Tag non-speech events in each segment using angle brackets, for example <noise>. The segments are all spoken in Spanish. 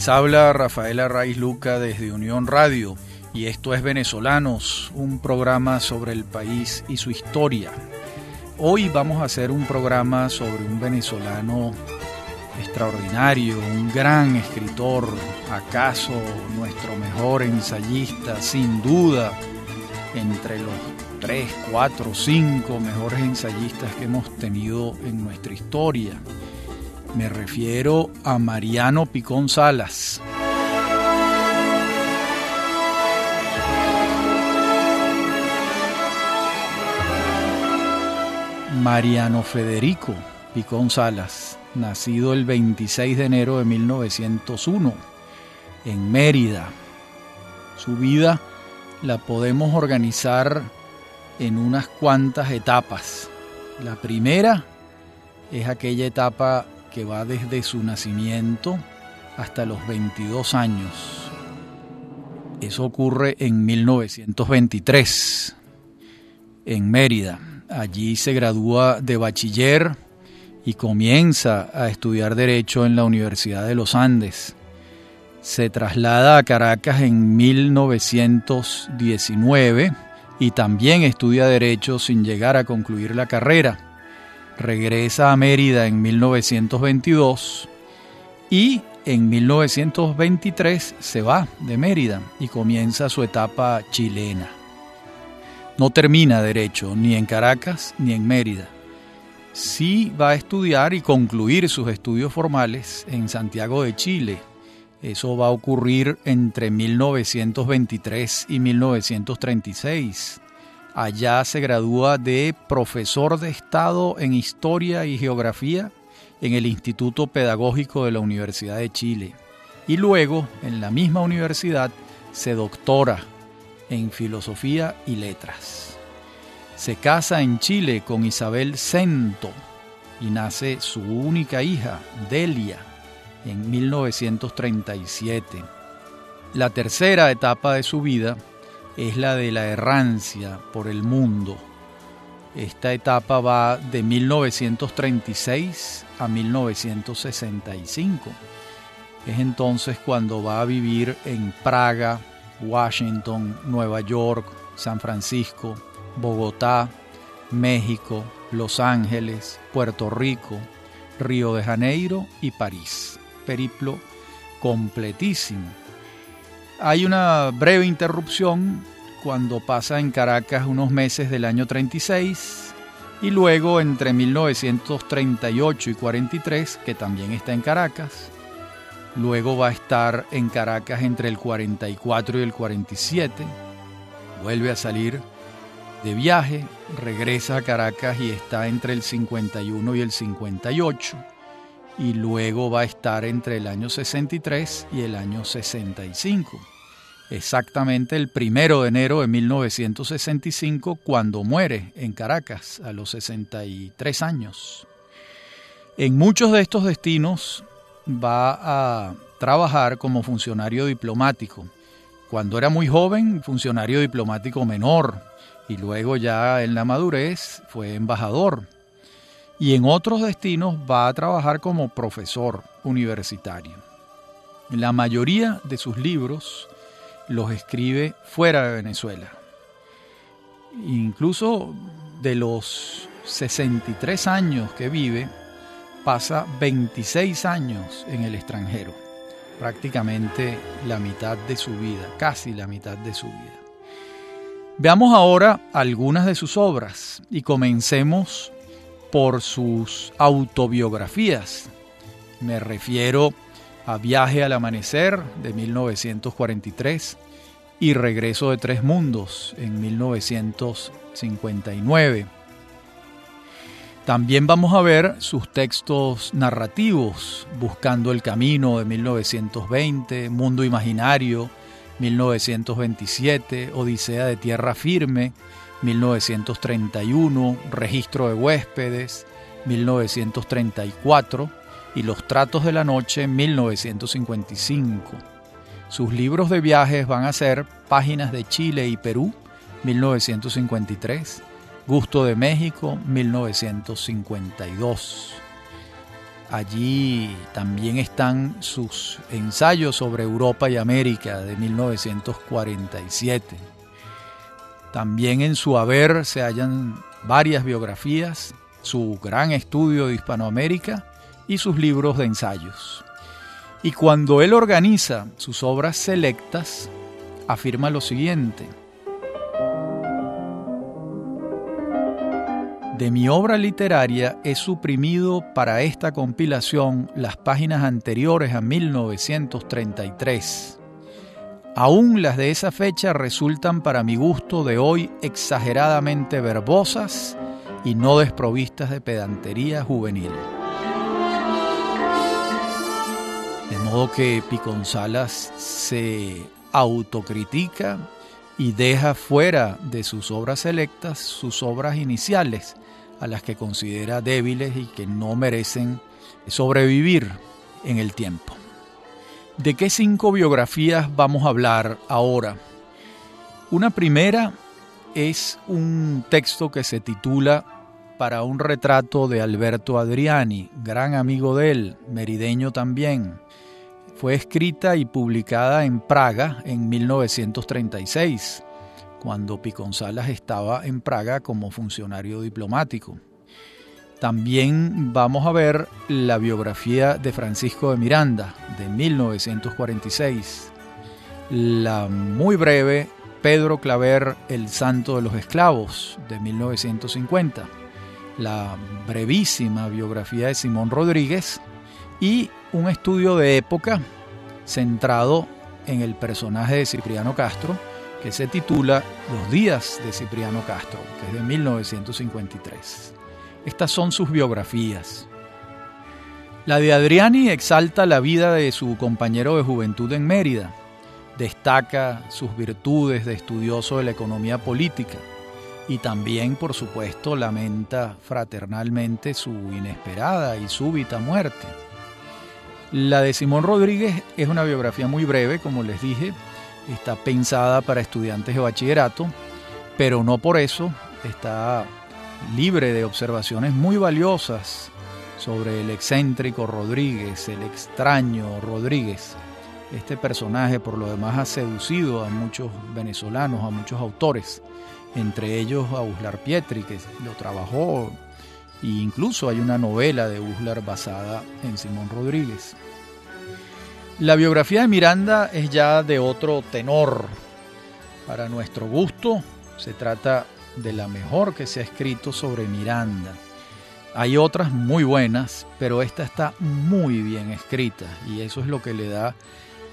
Les habla Rafaela Raiz Luca desde Unión Radio y esto es Venezolanos, un programa sobre el país y su historia. Hoy vamos a hacer un programa sobre un venezolano extraordinario, un gran escritor, acaso nuestro mejor ensayista, sin duda, entre los tres, cuatro, cinco mejores ensayistas que hemos tenido en nuestra historia. Me refiero a Mariano Picón Salas. Mariano Federico Picón Salas, nacido el 26 de enero de 1901 en Mérida. Su vida la podemos organizar en unas cuantas etapas. La primera es aquella etapa que va desde su nacimiento hasta los 22 años. Eso ocurre en 1923, en Mérida. Allí se gradúa de bachiller y comienza a estudiar Derecho en la Universidad de los Andes. Se traslada a Caracas en 1919 y también estudia Derecho sin llegar a concluir la carrera regresa a Mérida en 1922 y en 1923 se va de Mérida y comienza su etapa chilena. No termina derecho ni en Caracas ni en Mérida. Sí va a estudiar y concluir sus estudios formales en Santiago de Chile. Eso va a ocurrir entre 1923 y 1936. Allá se gradúa de profesor de Estado en Historia y Geografía en el Instituto Pedagógico de la Universidad de Chile. Y luego, en la misma universidad, se doctora en Filosofía y Letras. Se casa en Chile con Isabel Cento y nace su única hija, Delia, en 1937. La tercera etapa de su vida es la de la errancia por el mundo. Esta etapa va de 1936 a 1965. Es entonces cuando va a vivir en Praga, Washington, Nueva York, San Francisco, Bogotá, México, Los Ángeles, Puerto Rico, Río de Janeiro y París. Periplo completísimo hay una breve interrupción cuando pasa en Caracas unos meses del año 36 y luego entre 1938 y 43, que también está en Caracas. Luego va a estar en Caracas entre el 44 y el 47. Vuelve a salir de viaje, regresa a Caracas y está entre el 51 y el 58 y luego va a estar entre el año 63 y el año 65. Exactamente el primero de enero de 1965, cuando muere en Caracas a los 63 años. En muchos de estos destinos va a trabajar como funcionario diplomático. Cuando era muy joven, funcionario diplomático menor, y luego ya en la madurez fue embajador y en otros destinos va a trabajar como profesor universitario. La mayoría de sus libros los escribe fuera de Venezuela. Incluso de los 63 años que vive, pasa 26 años en el extranjero, prácticamente la mitad de su vida, casi la mitad de su vida. Veamos ahora algunas de sus obras y comencemos por sus autobiografías. Me refiero a Viaje al Amanecer de 1943 y Regreso de Tres Mundos en 1959. También vamos a ver sus textos narrativos, Buscando el Camino de 1920, Mundo Imaginario 1927, Odisea de Tierra Firme 1931, Registro de Huéspedes, 1934 y Los Tratos de la Noche, 1955. Sus libros de viajes van a ser Páginas de Chile y Perú, 1953, Gusto de México, 1952. Allí también están sus ensayos sobre Europa y América de 1947. También en su haber se hallan varias biografías, su gran estudio de Hispanoamérica y sus libros de ensayos. Y cuando él organiza sus obras selectas, afirma lo siguiente. De mi obra literaria he suprimido para esta compilación las páginas anteriores a 1933. Aún las de esa fecha resultan para mi gusto de hoy exageradamente verbosas y no desprovistas de pedantería juvenil. De modo que Piconzalas se autocritica y deja fuera de sus obras selectas sus obras iniciales, a las que considera débiles y que no merecen sobrevivir en el tiempo. ¿De qué cinco biografías vamos a hablar ahora? Una primera es un texto que se titula Para un retrato de Alberto Adriani, gran amigo de él, merideño también. Fue escrita y publicada en Praga en 1936 cuando Piconzalas estaba en Praga como funcionario diplomático. También vamos a ver la biografía de Francisco de Miranda de 1946, la muy breve Pedro Claver, El Santo de los Esclavos de 1950, la brevísima biografía de Simón Rodríguez y un estudio de época centrado en el personaje de Cipriano Castro, que se titula Los días de Cipriano Castro, que es de 1953. Estas son sus biografías. La de Adriani exalta la vida de su compañero de juventud en Mérida, destaca sus virtudes de estudioso de la economía política y también, por supuesto, lamenta fraternalmente su inesperada y súbita muerte. La de Simón Rodríguez es una biografía muy breve, como les dije, está pensada para estudiantes de bachillerato, pero no por eso está libre de observaciones muy valiosas sobre el excéntrico Rodríguez, el extraño Rodríguez. Este personaje por lo demás ha seducido a muchos venezolanos, a muchos autores, entre ellos a Uslar Pietri, que lo trabajó, e incluso hay una novela de Uslar basada en Simón Rodríguez. La biografía de Miranda es ya de otro tenor. Para nuestro gusto, se trata de la mejor que se ha escrito sobre Miranda. Hay otras muy buenas, pero esta está muy bien escrita y eso es lo que le da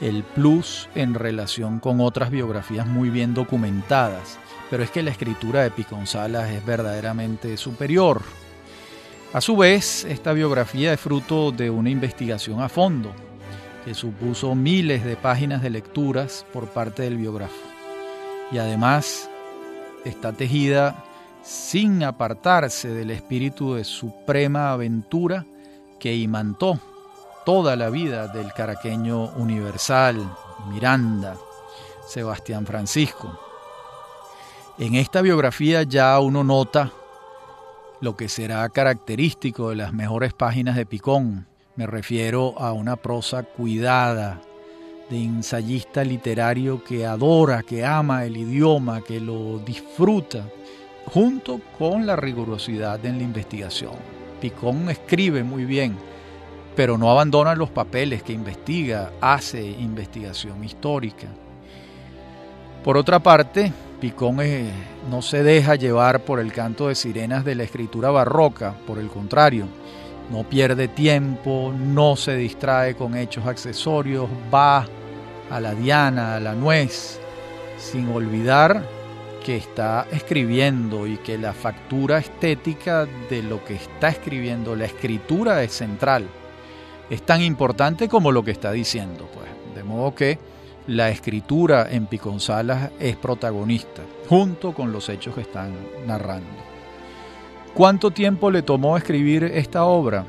el plus en relación con otras biografías muy bien documentadas. Pero es que la escritura de Piconzalas es verdaderamente superior. A su vez, esta biografía es fruto de una investigación a fondo, que supuso miles de páginas de lecturas por parte del biógrafo. Y además está tejida sin apartarse del espíritu de suprema aventura que imantó toda la vida del caraqueño universal, Miranda, Sebastián Francisco. En esta biografía ya uno nota lo que será característico de las mejores páginas de Picón, me refiero a una prosa cuidada, de ensayista literario que adora, que ama el idioma, que lo disfruta, junto con la rigurosidad en la investigación. Picón escribe muy bien, pero no abandona los papeles que investiga, hace investigación histórica. Por otra parte, Picón no se deja llevar por el canto de sirenas de la escritura barroca, por el contrario, no pierde tiempo, no se distrae con hechos accesorios, va a la diana, a la nuez, sin olvidar que está escribiendo y que la factura estética de lo que está escribiendo, la escritura es central. Es tan importante como lo que está diciendo, pues. De modo que la escritura en Piconzalas es protagonista, junto con los hechos que están narrando. ¿Cuánto tiempo le tomó escribir esta obra?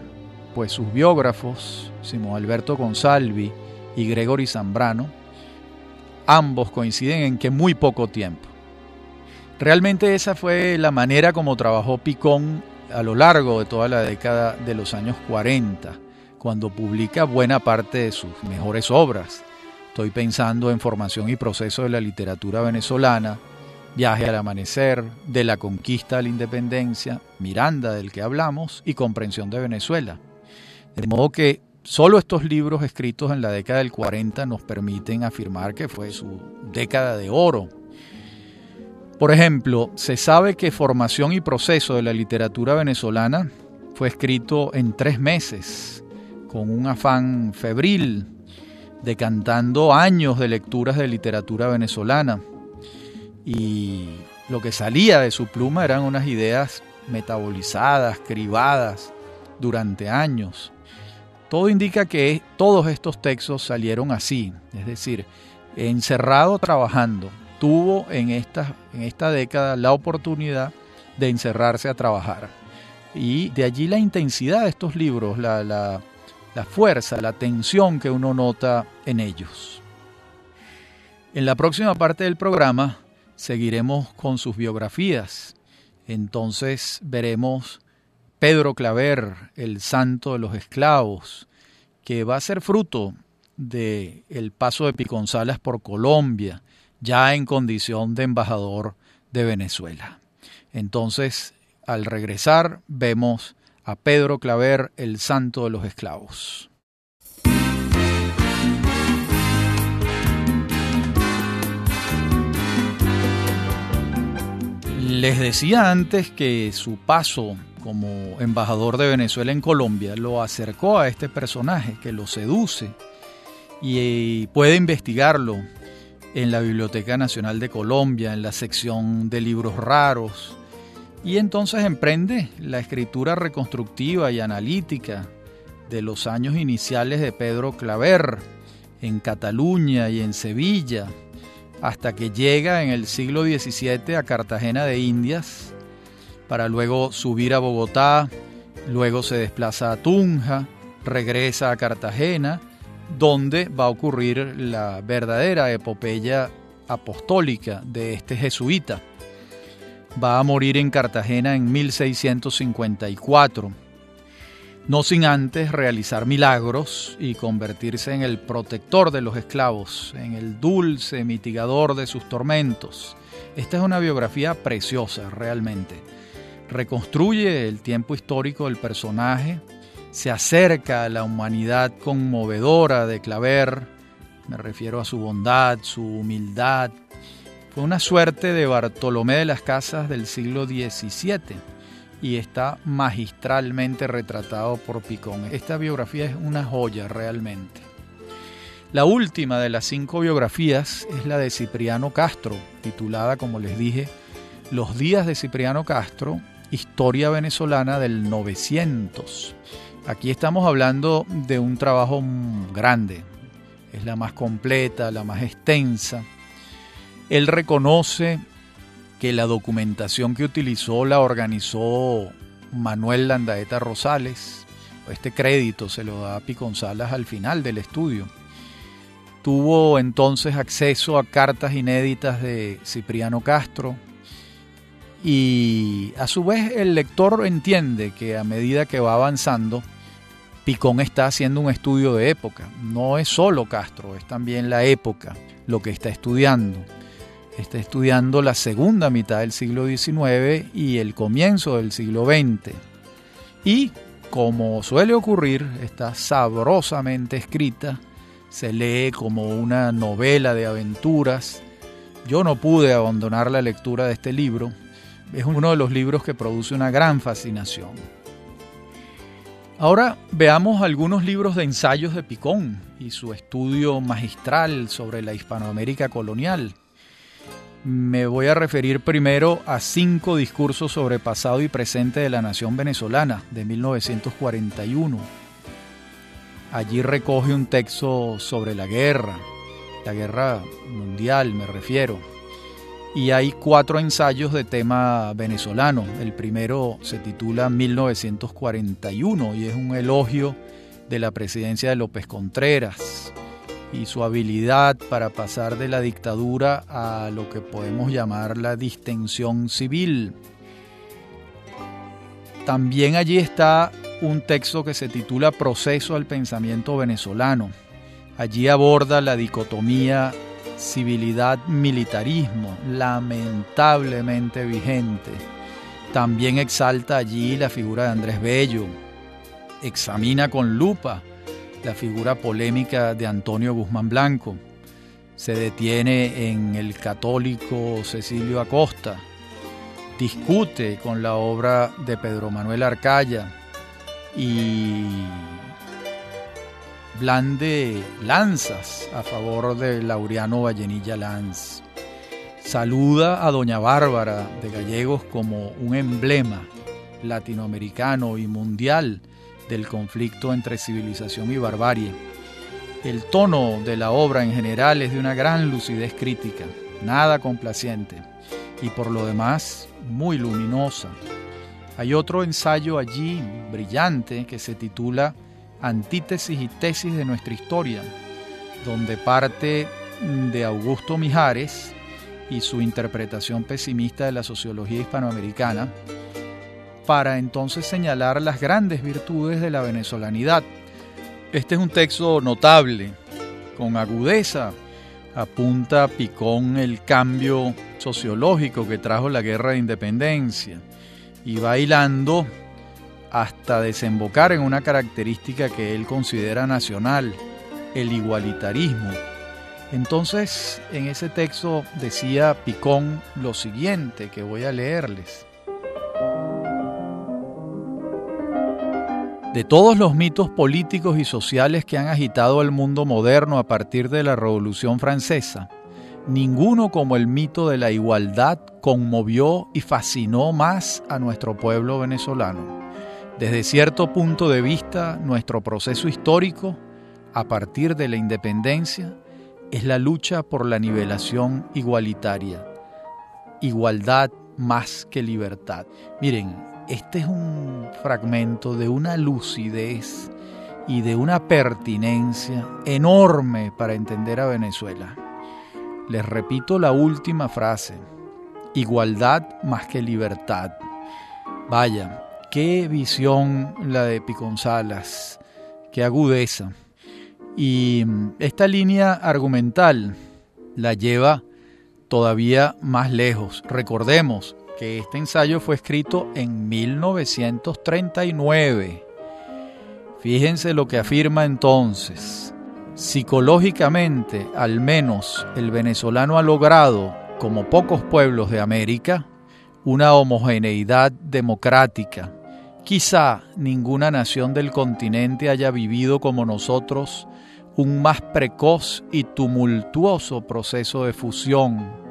Pues sus biógrafos, Simón Alberto Gonsalvi y Gregory Zambrano, ambos coinciden en que muy poco tiempo. Realmente esa fue la manera como trabajó Picón a lo largo de toda la década de los años 40. cuando publica buena parte de sus mejores obras. Estoy pensando en Formación y Proceso de la Literatura Venezolana, Viaje al Amanecer, De la Conquista a la Independencia, Miranda del que hablamos y Comprensión de Venezuela. De modo que solo estos libros escritos en la década del 40 nos permiten afirmar que fue su década de oro. Por ejemplo, se sabe que Formación y Proceso de la Literatura Venezolana fue escrito en tres meses, con un afán febril, decantando años de lecturas de literatura venezolana y lo que salía de su pluma eran unas ideas metabolizadas, cribadas durante años. Todo indica que todos estos textos salieron así, es decir, encerrado trabajando. Tuvo en esta, en esta década la oportunidad de encerrarse a trabajar. Y de allí la intensidad de estos libros, la, la, la fuerza, la tensión que uno nota en ellos. En la próxima parte del programa seguiremos con sus biografías. Entonces veremos Pedro Claver, el santo de los esclavos, que va a ser fruto de el paso de Piconzalas por Colombia, ya en condición de embajador de Venezuela. Entonces, al regresar, vemos a Pedro Claver, el santo de los esclavos. Les decía antes que su paso como embajador de Venezuela en Colombia lo acercó a este personaje que lo seduce y puede investigarlo en la Biblioteca Nacional de Colombia, en la sección de libros raros, y entonces emprende la escritura reconstructiva y analítica de los años iniciales de Pedro Claver en Cataluña y en Sevilla, hasta que llega en el siglo XVII a Cartagena de Indias, para luego subir a Bogotá, luego se desplaza a Tunja, regresa a Cartagena, donde va a ocurrir la verdadera epopeya apostólica de este jesuita. Va a morir en Cartagena en 1654 no sin antes realizar milagros y convertirse en el protector de los esclavos, en el dulce mitigador de sus tormentos. Esta es una biografía preciosa realmente. Reconstruye el tiempo histórico del personaje, se acerca a la humanidad conmovedora de Claver, me refiero a su bondad, su humildad. Fue una suerte de Bartolomé de las Casas del siglo XVII y está magistralmente retratado por Picón. Esta biografía es una joya realmente. La última de las cinco biografías es la de Cipriano Castro, titulada, como les dije, Los días de Cipriano Castro, Historia venezolana del 900. Aquí estamos hablando de un trabajo grande, es la más completa, la más extensa. Él reconoce que la documentación que utilizó la organizó Manuel Landaeta Rosales. Este crédito se lo da a Piconzalas al final del estudio. Tuvo entonces acceso a cartas inéditas de Cipriano Castro y a su vez el lector entiende que a medida que va avanzando, Picón está haciendo un estudio de época. No es solo Castro, es también la época lo que está estudiando está estudiando la segunda mitad del siglo XIX y el comienzo del siglo XX. Y, como suele ocurrir, está sabrosamente escrita, se lee como una novela de aventuras. Yo no pude abandonar la lectura de este libro. Es uno de los libros que produce una gran fascinación. Ahora veamos algunos libros de ensayos de Picón y su estudio magistral sobre la Hispanoamérica colonial me voy a referir primero a cinco discursos sobre pasado y presente de la nación venezolana de 1941. Allí recoge un texto sobre la guerra, la guerra mundial me refiero, y hay cuatro ensayos de tema venezolano. El primero se titula 1941 y es un elogio de la presidencia de López Contreras y su habilidad para pasar de la dictadura a lo que podemos llamar la distensión civil. También allí está un texto que se titula Proceso al Pensamiento Venezolano. Allí aborda la dicotomía civilidad-militarismo, lamentablemente vigente. También exalta allí la figura de Andrés Bello. Examina con lupa la figura polémica de Antonio Guzmán Blanco. Se detiene en el católico Cecilio Acosta. Discute con la obra de Pedro Manuel Arcaya y blande lanzas a favor de Laureano Vallenilla Lanz. Saluda a Doña Bárbara de Gallegos como un emblema latinoamericano y mundial del conflicto entre civilización y barbarie. El tono de la obra en general es de una gran lucidez crítica, nada complaciente y por lo demás muy luminosa. Hay otro ensayo allí brillante que se titula Antítesis y tesis de nuestra historia, donde parte de Augusto Mijares y su interpretación pesimista de la sociología hispanoamericana, para entonces señalar las grandes virtudes de la venezolanidad. Este es un texto notable, con agudeza, apunta Picón el cambio sociológico que trajo la guerra de independencia y va hilando hasta desembocar en una característica que él considera nacional, el igualitarismo. Entonces, en ese texto decía Picón lo siguiente que voy a leerles. De todos los mitos políticos y sociales que han agitado el mundo moderno a partir de la Revolución Francesa, ninguno como el mito de la igualdad conmovió y fascinó más a nuestro pueblo venezolano. Desde cierto punto de vista, nuestro proceso histórico, a partir de la independencia, es la lucha por la nivelación igualitaria. Igualdad más que libertad. Miren, este es un fragmento de una lucidez y de una pertinencia enorme para entender a Venezuela. Les repito la última frase. Igualdad más que libertad. Vaya, Qué visión la de Piconzalas, qué agudeza. Y esta línea argumental la lleva todavía más lejos. Recordemos que este ensayo fue escrito en 1939. Fíjense lo que afirma entonces. Psicológicamente, al menos el venezolano ha logrado, como pocos pueblos de América, una homogeneidad democrática Quizá ninguna nación del continente haya vivido como nosotros un más precoz y tumultuoso proceso de fusión.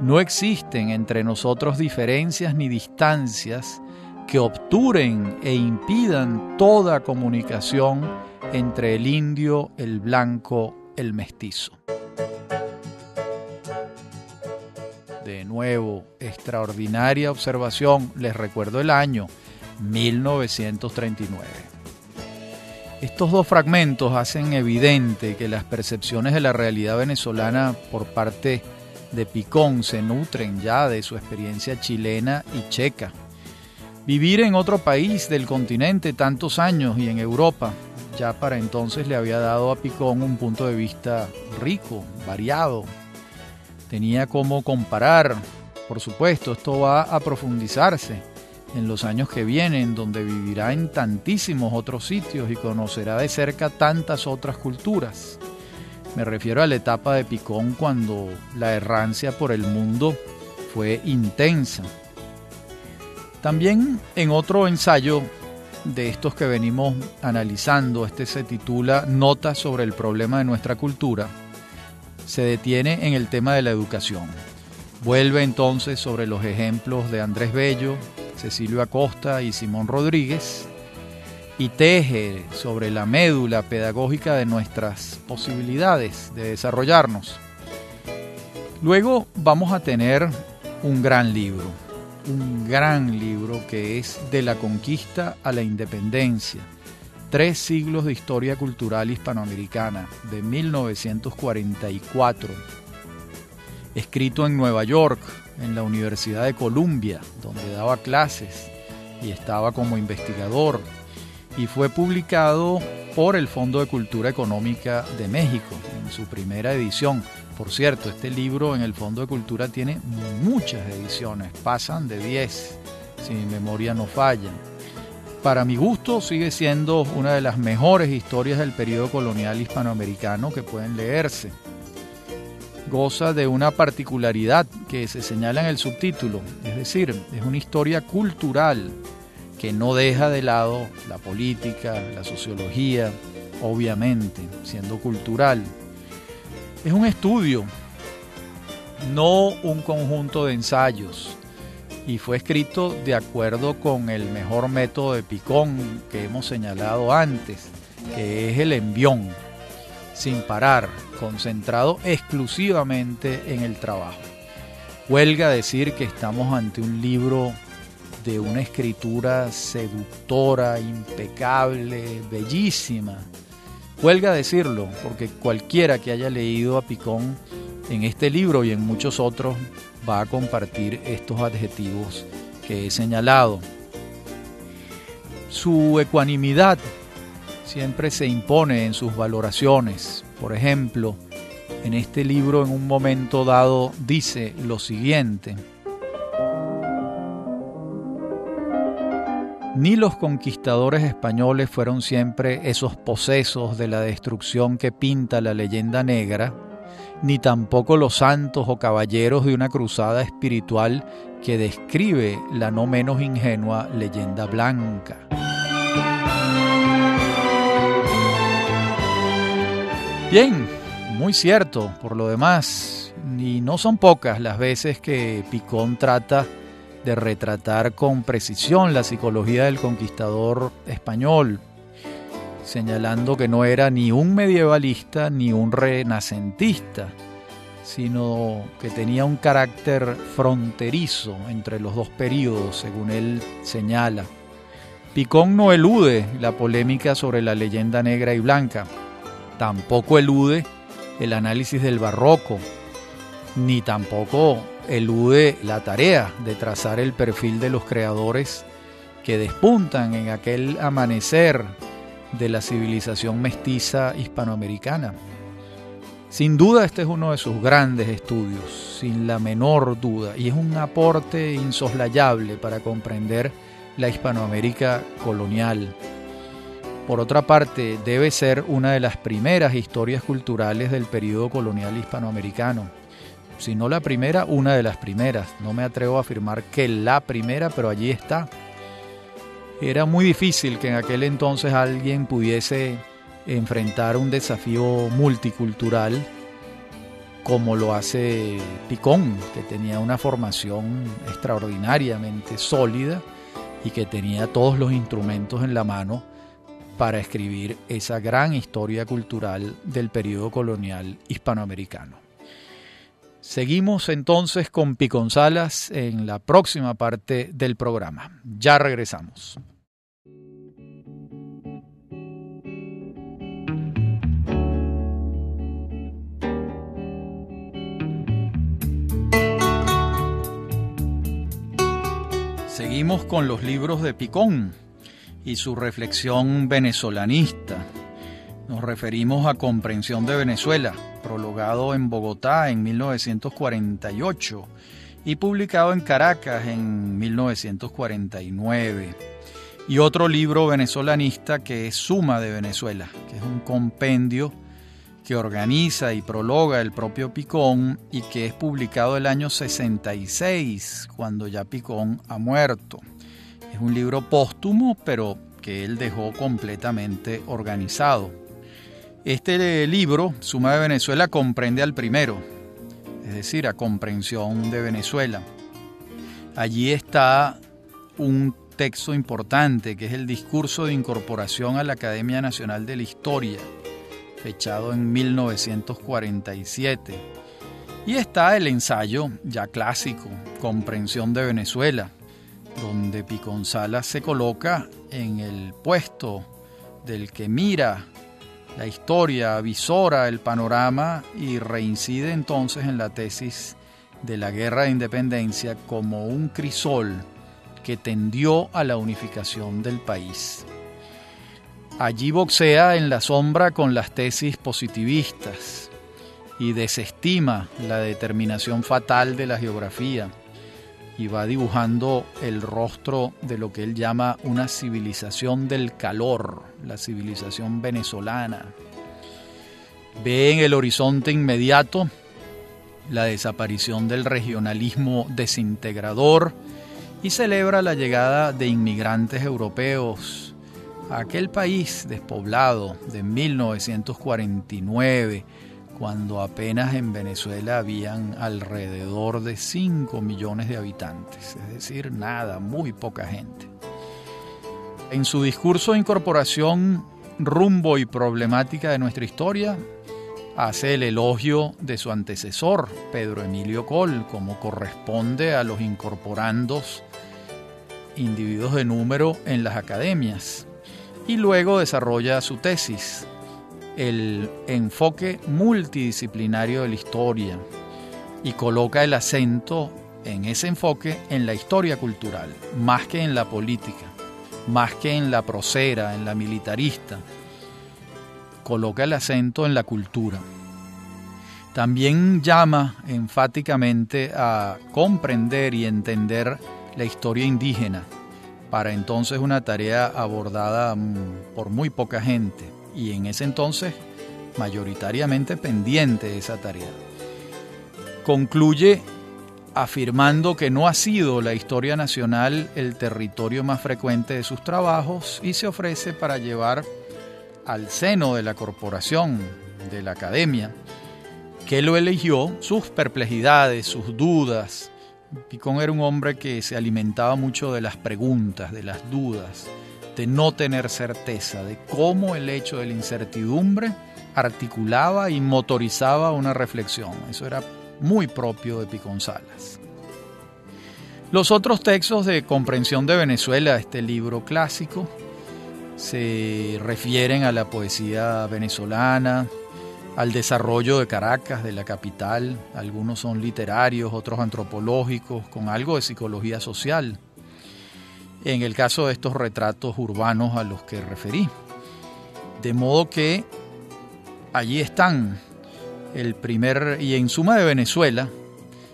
No existen entre nosotros diferencias ni distancias que obturen e impidan toda comunicación entre el indio, el blanco, el mestizo. De nuevo, extraordinaria observación, les recuerdo el año 1939. Estos dos fragmentos hacen evidente que las percepciones de la realidad venezolana por parte de Picón se nutren ya de su experiencia chilena y checa. Vivir en otro país del continente tantos años y en Europa ya para entonces le había dado a Picón un punto de vista rico, variado. Tenía cómo comparar, por supuesto, esto va a profundizarse en los años que vienen, donde vivirá en tantísimos otros sitios y conocerá de cerca tantas otras culturas. Me refiero a la etapa de Picón cuando la errancia por el mundo fue intensa. También en otro ensayo de estos que venimos analizando, este se titula Notas sobre el problema de nuestra cultura, se detiene en el tema de la educación. Vuelve entonces sobre los ejemplos de Andrés Bello, Cecilio Acosta y Simón Rodríguez, y teje sobre la médula pedagógica de nuestras posibilidades de desarrollarnos. Luego vamos a tener un gran libro, un gran libro que es De la conquista a la independencia, tres siglos de historia cultural hispanoamericana, de 1944, escrito en Nueva York en la Universidad de Columbia, donde daba clases y estaba como investigador, y fue publicado por el Fondo de Cultura Económica de México en su primera edición. Por cierto, este libro en el Fondo de Cultura tiene muchas ediciones, pasan de 10, si mi memoria no falla. Para mi gusto sigue siendo una de las mejores historias del periodo colonial hispanoamericano que pueden leerse. Goza de una particularidad que se señala en el subtítulo, es decir, es una historia cultural que no deja de lado la política, la sociología, obviamente, siendo cultural. Es un estudio, no un conjunto de ensayos, y fue escrito de acuerdo con el mejor método de Picón que hemos señalado antes, que es el envión, sin parar, concentrado exclusivamente en el trabajo. Huelga decir que estamos ante un libro de una escritura seductora, impecable, bellísima. Huelga decirlo, porque cualquiera que haya leído a Picón en este libro y en muchos otros va a compartir estos adjetivos que he señalado. Su ecuanimidad siempre se impone en sus valoraciones. Por ejemplo, en este libro en un momento dado dice lo siguiente. Ni los conquistadores españoles fueron siempre esos posesos de la destrucción que pinta la leyenda negra, ni tampoco los santos o caballeros de una cruzada espiritual que describe la no menos ingenua leyenda blanca. Bien, muy cierto, por lo demás, y no son pocas las veces que Picón trata de retratar con precisión la psicología del conquistador español, señalando que no era ni un medievalista ni un renacentista, sino que tenía un carácter fronterizo entre los dos periodos, según él señala. Picón no elude la polémica sobre la leyenda negra y blanca, tampoco elude el análisis del barroco, ni tampoco elude la tarea de trazar el perfil de los creadores que despuntan en aquel amanecer de la civilización mestiza hispanoamericana. Sin duda este es uno de sus grandes estudios, sin la menor duda, y es un aporte insoslayable para comprender la Hispanoamérica colonial. Por otra parte, debe ser una de las primeras historias culturales del periodo colonial hispanoamericano si no la primera, una de las primeras. No me atrevo a afirmar que la primera, pero allí está. Era muy difícil que en aquel entonces alguien pudiese enfrentar un desafío multicultural como lo hace Picón, que tenía una formación extraordinariamente sólida y que tenía todos los instrumentos en la mano para escribir esa gran historia cultural del periodo colonial hispanoamericano. Seguimos entonces con Piconzalas en la próxima parte del programa. Ya regresamos. Seguimos con los libros de Picón y su reflexión venezolanista nos referimos a Comprensión de Venezuela, prologado en Bogotá en 1948 y publicado en Caracas en 1949. Y otro libro venezolanista que es Suma de Venezuela, que es un compendio que organiza y prologa el propio Picón y que es publicado el año 66, cuando ya Picón ha muerto. Es un libro póstumo, pero que él dejó completamente organizado. Este libro, Suma de Venezuela, comprende al primero, es decir, a comprensión de Venezuela. Allí está un texto importante que es el discurso de incorporación a la Academia Nacional de la Historia, fechado en 1947. Y está el ensayo ya clásico, Comprensión de Venezuela, donde Piconzala se coloca en el puesto del que mira la historia, visora el panorama y reincide entonces en la tesis de la guerra de independencia como un crisol que tendió a la unificación del país. Allí boxea en la sombra con las tesis positivistas y desestima la determinación fatal de la geografía y va dibujando el rostro de lo que él llama una civilización del calor, la civilización venezolana. Ve en el horizonte inmediato la desaparición del regionalismo desintegrador y celebra la llegada de inmigrantes europeos a aquel país despoblado de 1949 cuando apenas en Venezuela habían alrededor de 5 millones de habitantes, es decir, nada, muy poca gente. En su discurso de incorporación, rumbo y problemática de nuestra historia, hace el elogio de su antecesor, Pedro Emilio Col, como corresponde a los incorporandos individuos de número en las academias, y luego desarrolla su tesis, el enfoque multidisciplinario de la historia y coloca el acento en ese enfoque en la historia cultural, más que en la política, más que en la prosera, en la militarista. Coloca el acento en la cultura. También llama enfáticamente a comprender y entender la historia indígena, para entonces una tarea abordada mm, por muy poca gente y en ese entonces mayoritariamente pendiente de esa tarea. Concluye afirmando que no ha sido la historia nacional el territorio más frecuente de sus trabajos y se ofrece para llevar al seno de la corporación, de la academia, que lo eligió, sus perplejidades, sus dudas. Picón era un hombre que se alimentaba mucho de las preguntas, de las dudas, de no tener certeza, de cómo el hecho de la incertidumbre articulaba y motorizaba una reflexión. Eso era muy propio de Picón Salas. Los otros textos de comprensión de Venezuela, este libro clásico, se refieren a la poesía venezolana, al desarrollo de Caracas, de la capital. Algunos son literarios, otros antropológicos, con algo de psicología social en el caso de estos retratos urbanos a los que referí. De modo que allí están el primer, y en suma de Venezuela,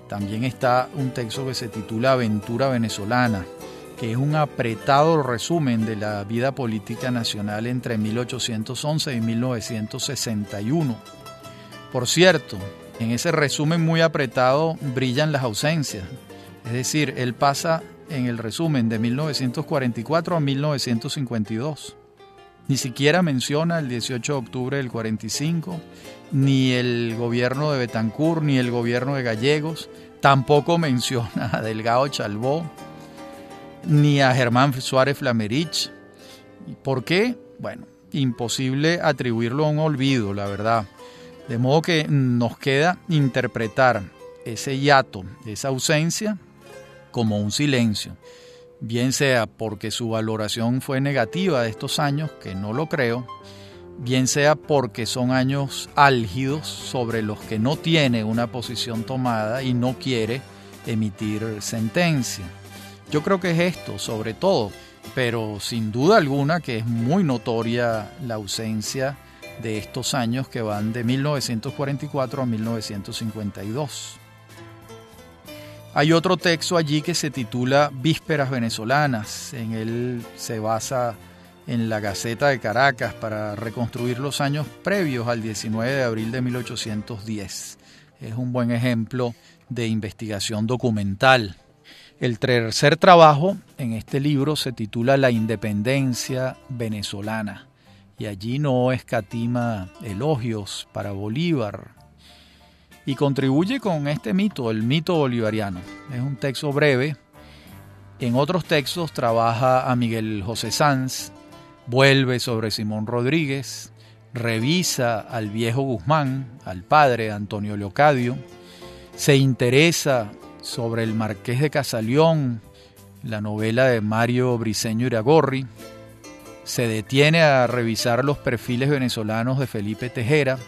también está un texto que se titula Aventura Venezolana, que es un apretado resumen de la vida política nacional entre 1811 y 1961. Por cierto, en ese resumen muy apretado brillan las ausencias, es decir, él pasa en el resumen de 1944 a 1952. Ni siquiera menciona el 18 de octubre del 45, ni el gobierno de Betancourt, ni el gobierno de Gallegos, tampoco <laughs> menciona a Delgado Chalbó, ni a Germán Suárez Flamerich. ¿Por qué? Bueno, imposible atribuirlo a un olvido, la verdad. De modo que nos queda interpretar ese hiato, esa ausencia, como un silencio, bien sea porque su valoración fue negativa de estos años, que no lo creo, bien sea porque son años álgidos sobre los que no tiene una posición tomada y no quiere emitir sentencia. Yo creo que es esto, sobre todo, pero sin duda alguna que es muy notoria la ausencia de estos años que van de 1944 a 1952. Hay otro texto allí que se titula Vísperas venezolanas. En él se basa en la Gaceta de Caracas para reconstruir los años previos al 19 de abril de 1810. Es un buen ejemplo de investigación documental. El tercer trabajo en este libro se titula La independencia venezolana y allí no escatima elogios para Bolívar, y contribuye con este mito, el mito bolivariano. Es un texto breve. En otros textos trabaja a Miguel José Sanz, vuelve sobre Simón Rodríguez, revisa al viejo Guzmán, al padre Antonio Leocadio, se interesa sobre el Marqués de Casalión, la novela de Mario Briceño Iragorri, se detiene a revisar los perfiles venezolanos de Felipe Tejera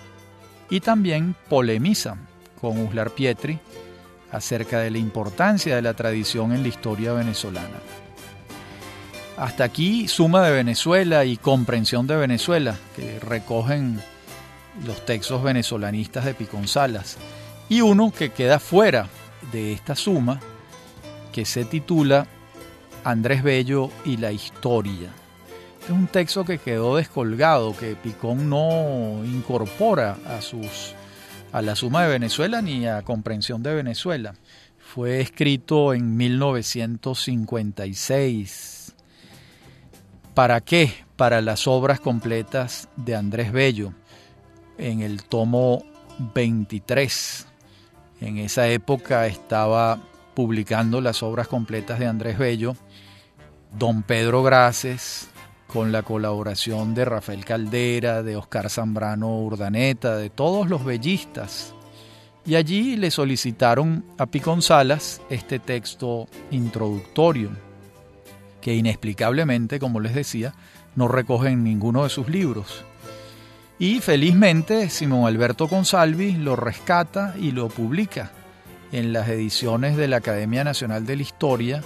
y también polemiza con Uslar Pietri acerca de la importancia de la tradición en la historia venezolana. Hasta aquí Suma de Venezuela y Comprensión de Venezuela, que recogen los textos venezolanistas de Picón Salas. Y uno que queda fuera de esta suma, que se titula Andrés Bello y la historia. Es un texto que quedó descolgado, que Picón no incorpora a sus a la suma de Venezuela ni a comprensión de Venezuela. Fue escrito en 1956. ¿Para qué? Para las obras completas de Andrés Bello, en el tomo 23. En esa época estaba publicando las obras completas de Andrés Bello, don Pedro Graces, con la colaboración de Rafael Caldera, de Oscar Zambrano Urdaneta, de todos los bellistas. Y allí le solicitaron a Picón Salas este texto introductorio, que inexplicablemente, como les decía, no recoge en ninguno de sus libros. Y felizmente Simón Alberto Consalvi lo rescata y lo publica en las ediciones de la Academia Nacional de la Historia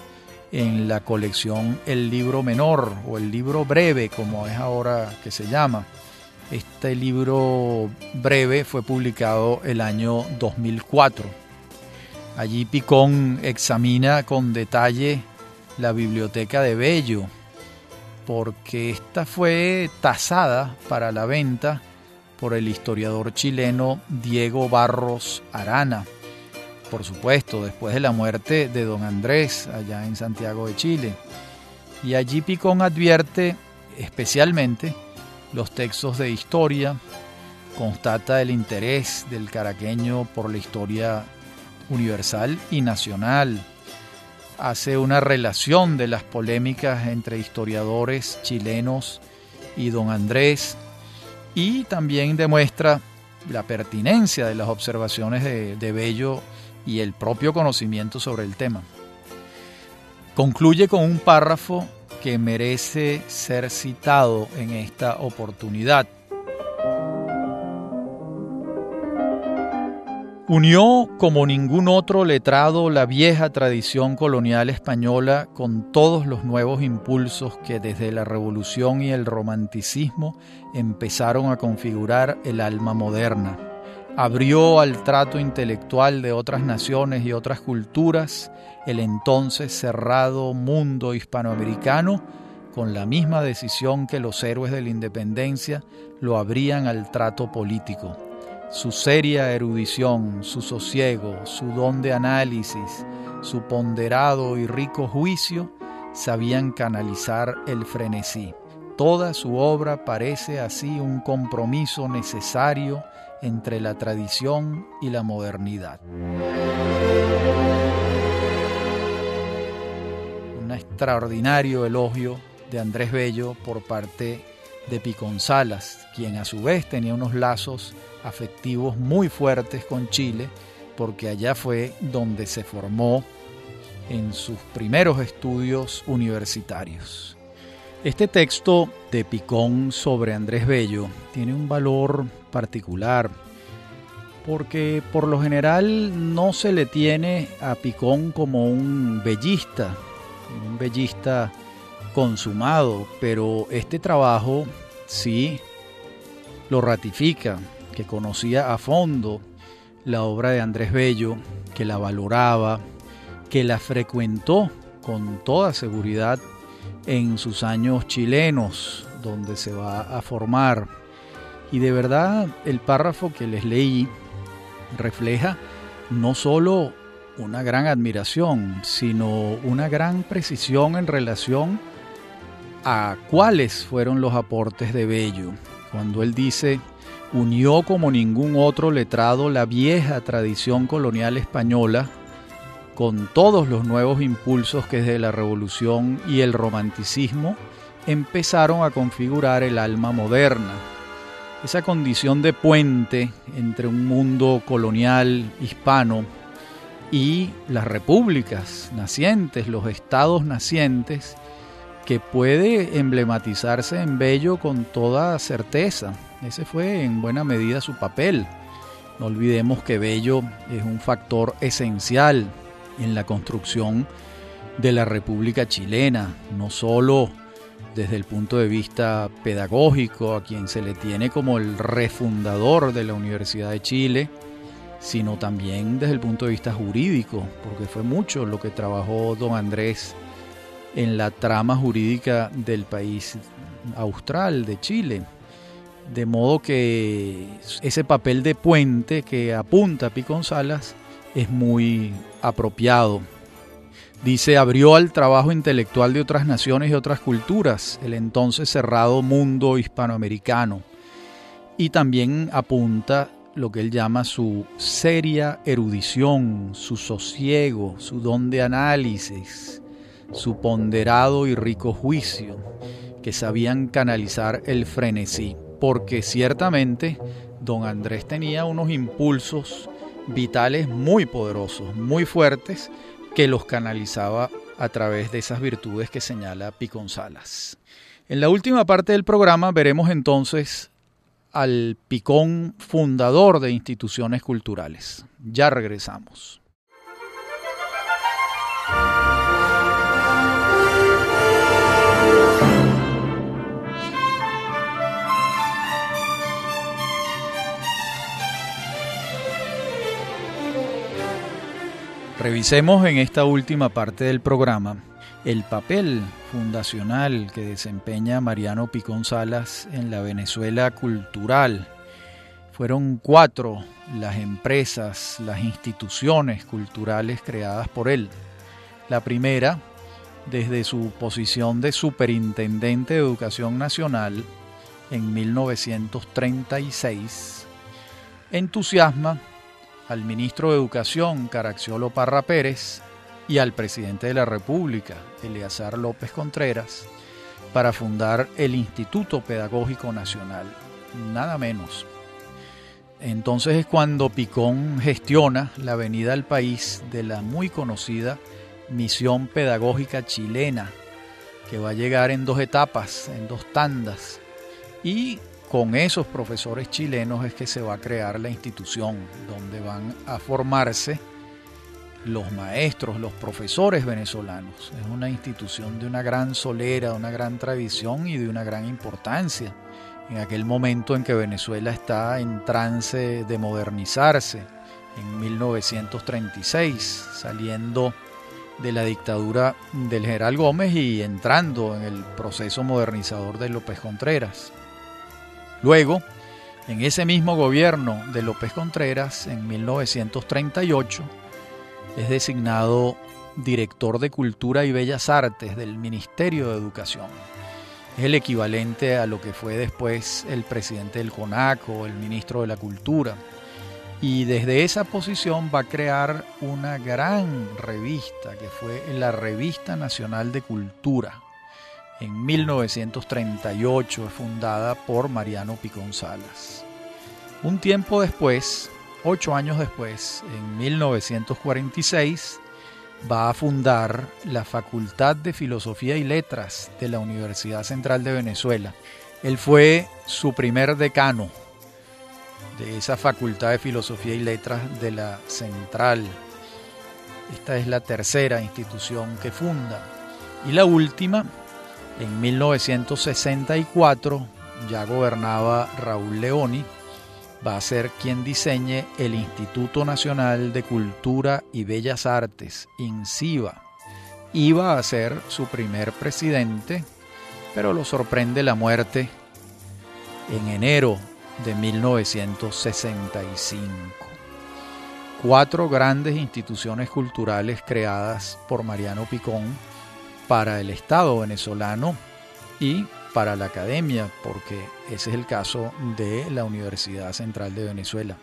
en la colección El Libro Menor o el Libro Breve, como es ahora que se llama. Este libro breve fue publicado el año 2004. Allí Picón examina con detalle la biblioteca de Bello, porque esta fue tasada para la venta por el historiador chileno Diego Barros Arana por supuesto, después de la muerte de don Andrés allá en Santiago de Chile. Y allí Picón advierte especialmente los textos de historia, constata el interés del caraqueño por la historia universal y nacional, hace una relación de las polémicas entre historiadores chilenos y don Andrés y también demuestra la pertinencia de las observaciones de, de Bello y el propio conocimiento sobre el tema. Concluye con un párrafo que merece ser citado en esta oportunidad. Unió como ningún otro letrado la vieja tradición colonial española con todos los nuevos impulsos que desde la revolución y el romanticismo empezaron a configurar el alma moderna abrió al trato intelectual de otras naciones y otras culturas el entonces cerrado mundo hispanoamericano con la misma decisión que los héroes de la independencia lo abrían al trato político. Su seria erudición, su sosiego, su don de análisis, su ponderado y rico juicio sabían canalizar el frenesí. Toda su obra parece así un compromiso necesario entre la tradición y la modernidad. Un extraordinario elogio de Andrés Bello por parte de Piconzalas, quien a su vez tenía unos lazos afectivos muy fuertes con Chile, porque allá fue donde se formó en sus primeros estudios universitarios. Este texto de Picón sobre Andrés Bello tiene un valor particular porque por lo general no se le tiene a Picón como un bellista, un bellista consumado, pero este trabajo sí lo ratifica, que conocía a fondo la obra de Andrés Bello, que la valoraba, que la frecuentó con toda seguridad en sus años chilenos, donde se va a formar. Y de verdad el párrafo que les leí refleja no solo una gran admiración, sino una gran precisión en relación a cuáles fueron los aportes de Bello. Cuando él dice, unió como ningún otro letrado la vieja tradición colonial española con todos los nuevos impulsos que desde la revolución y el romanticismo empezaron a configurar el alma moderna. Esa condición de puente entre un mundo colonial hispano y las repúblicas nacientes, los estados nacientes, que puede emblematizarse en Bello con toda certeza. Ese fue en buena medida su papel. No olvidemos que Bello es un factor esencial en la construcción de la República Chilena, no solo desde el punto de vista pedagógico, a quien se le tiene como el refundador de la Universidad de Chile, sino también desde el punto de vista jurídico, porque fue mucho lo que trabajó don Andrés en la trama jurídica del país austral, de Chile. De modo que ese papel de puente que apunta Picón Salas es muy apropiado. Dice, abrió al trabajo intelectual de otras naciones y otras culturas, el entonces cerrado mundo hispanoamericano. Y también apunta lo que él llama su seria erudición, su sosiego, su don de análisis, su ponderado y rico juicio, que sabían canalizar el frenesí, porque ciertamente don Andrés tenía unos impulsos vitales muy poderosos, muy fuertes, que los canalizaba a través de esas virtudes que señala Piconzalas. En la última parte del programa veremos entonces al picón fundador de instituciones culturales. Ya regresamos. Revisemos en esta última parte del programa el papel fundacional que desempeña Mariano Picón Salas en la Venezuela cultural. Fueron cuatro las empresas, las instituciones culturales creadas por él. La primera, desde su posición de superintendente de Educación Nacional en 1936, entusiasma al ministro de Educación Caraxiolo Parra Pérez y al presidente de la República, Eleazar López Contreras, para fundar el Instituto Pedagógico Nacional, nada menos. Entonces es cuando Picón gestiona la venida al país de la muy conocida Misión Pedagógica Chilena, que va a llegar en dos etapas, en dos tandas, y con esos profesores chilenos es que se va a crear la institución, donde van a formarse los maestros, los profesores venezolanos. Es una institución de una gran solera, de una gran tradición y de una gran importancia. En aquel momento en que Venezuela está en trance de modernizarse, en 1936, saliendo de la dictadura del general Gómez y entrando en el proceso modernizador de López Contreras. Luego, en ese mismo gobierno de López Contreras, en 1938, es designado director de Cultura y Bellas Artes del Ministerio de Educación. Es el equivalente a lo que fue después el presidente del CONACO, el ministro de la Cultura. Y desde esa posición va a crear una gran revista que fue la Revista Nacional de Cultura. En 1938 fundada por Mariano Piconzalas. Un tiempo después, ocho años después, en 1946, va a fundar la Facultad de Filosofía y Letras de la Universidad Central de Venezuela. Él fue su primer decano de esa Facultad de Filosofía y Letras de la Central. Esta es la tercera institución que funda. Y la última, en 1964, ya gobernaba Raúl Leoni, va a ser quien diseñe el Instituto Nacional de Cultura y Bellas Artes, INCIBA. Iba a ser su primer presidente, pero lo sorprende la muerte en enero de 1965. Cuatro grandes instituciones culturales creadas por Mariano Picón para el Estado venezolano y para la academia, porque ese es el caso de la Universidad Central de Venezuela.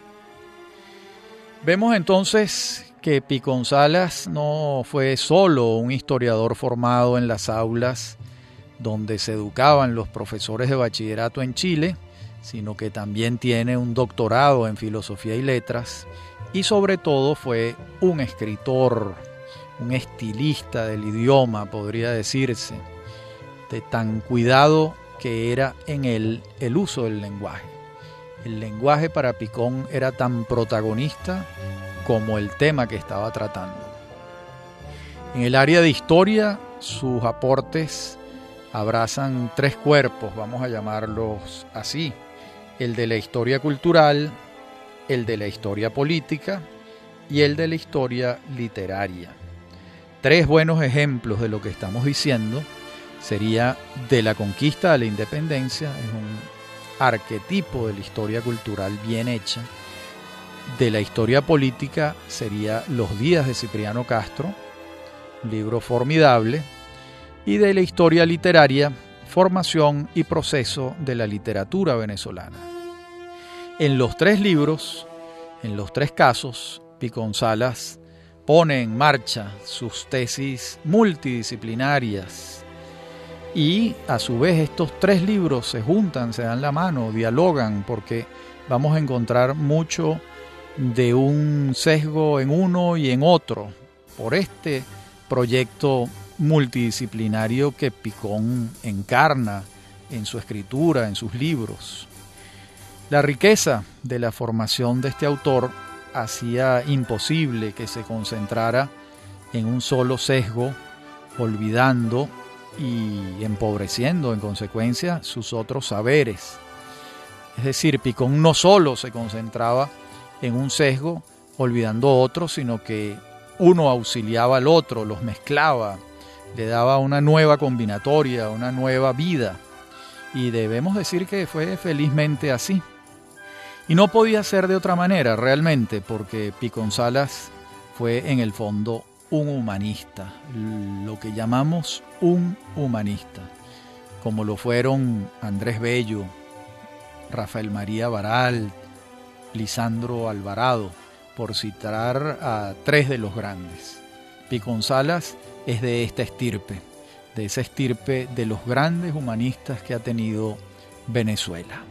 Vemos entonces que Piconzalas no fue solo un historiador formado en las aulas donde se educaban los profesores de bachillerato en Chile, sino que también tiene un doctorado en filosofía y letras y sobre todo fue un escritor, un estilista del idioma, podría decirse de tan cuidado que era en él el uso del lenguaje. El lenguaje para Picón era tan protagonista como el tema que estaba tratando. En el área de historia, sus aportes abrazan tres cuerpos, vamos a llamarlos así, el de la historia cultural, el de la historia política y el de la historia literaria. Tres buenos ejemplos de lo que estamos diciendo sería de la conquista a la independencia, es un arquetipo de la historia cultural bien hecha. De la historia política sería Los días de Cipriano Castro, libro formidable, y de la historia literaria, Formación y proceso de la literatura venezolana. En los tres libros, en los tres casos, Piconzalas pone en marcha sus tesis multidisciplinarias y a su vez estos tres libros se juntan, se dan la mano, dialogan, porque vamos a encontrar mucho de un sesgo en uno y en otro por este proyecto multidisciplinario que Picón encarna en su escritura, en sus libros. La riqueza de la formación de este autor hacía imposible que se concentrara en un solo sesgo, olvidando y empobreciendo en consecuencia sus otros saberes. Es decir, Picón no solo se concentraba en un sesgo, olvidando otros, sino que uno auxiliaba al otro, los mezclaba, le daba una nueva combinatoria, una nueva vida. Y debemos decir que fue felizmente así. Y no podía ser de otra manera realmente, porque Piconzalas fue en el fondo un humanista, lo que llamamos un humanista, como lo fueron Andrés Bello, Rafael María Baral, Lisandro Alvarado, por citar a tres de los grandes. Piconzalas es de esta estirpe, de esa estirpe de los grandes humanistas que ha tenido Venezuela.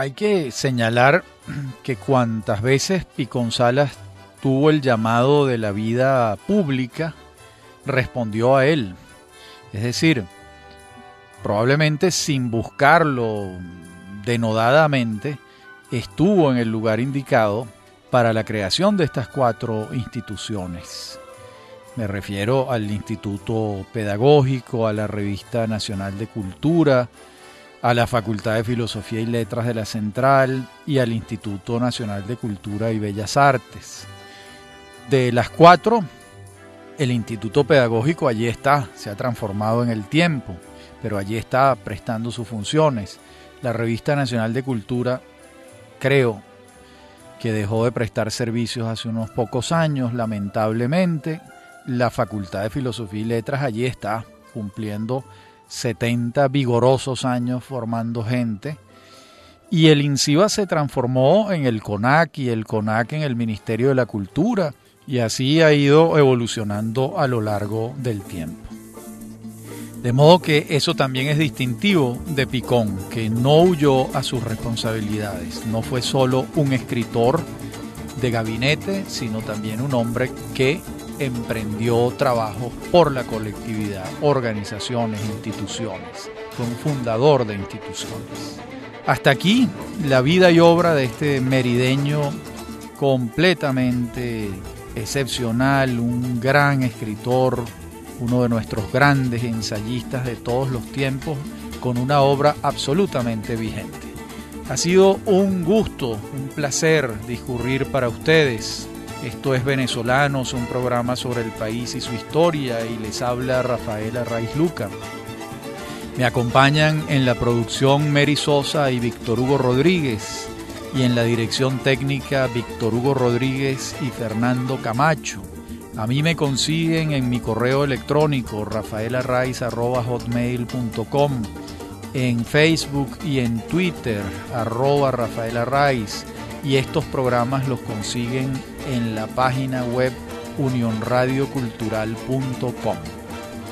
Hay que señalar <clears throat> que cuantas veces Piconzalas tuvo el llamado de la vida pública, respondió a él. Es decir, probablemente sin buscarlo denodadamente, estuvo en el lugar indicado para la creación de estas cuatro instituciones. Me refiero al Instituto Pedagógico, a la Revista Nacional de Cultura, a la Facultad de Filosofía y Letras de la Central y al Instituto Nacional de Cultura y Bellas Artes. De las cuatro, el Instituto Pedagógico allí está, se ha transformado en el tiempo, pero allí está prestando sus funciones. La Revista Nacional de Cultura, creo que dejó de prestar servicios hace unos pocos años, lamentablemente. La Facultad de Filosofía y Letras allí está, cumpliendo 70 vigorosos años formando gente. Y el INCIBA se transformó en el CONAC y el CONAC en el Ministerio de la Cultura y así ha ido evolucionando a lo largo del tiempo. De modo que eso también es distintivo de Picón, que no huyó a sus responsabilidades, no fue solo un escritor de gabinete, sino también un hombre que emprendió trabajo por la colectividad, organizaciones, instituciones, fue un fundador de instituciones. Hasta aquí la vida y obra de este merideño completamente excepcional, un gran escritor, uno de nuestros grandes ensayistas de todos los tiempos, con una obra absolutamente vigente. Ha sido un gusto, un placer discurrir para ustedes. Esto es Venezolanos, un programa sobre el país y su historia, y les habla Rafaela Raiz Luca. Me acompañan en la producción Mary Sosa y Víctor Hugo Rodríguez y en la dirección técnica Víctor Hugo Rodríguez y Fernando Camacho. A mí me consiguen en mi correo electrónico rafaelarraiz.com, en Facebook y en Twitter arroba rafaelarraiz y estos programas los consiguen en la página web unionradiocultural.com.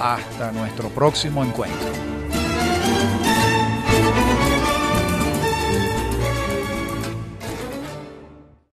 Hasta nuestro próximo encuentro.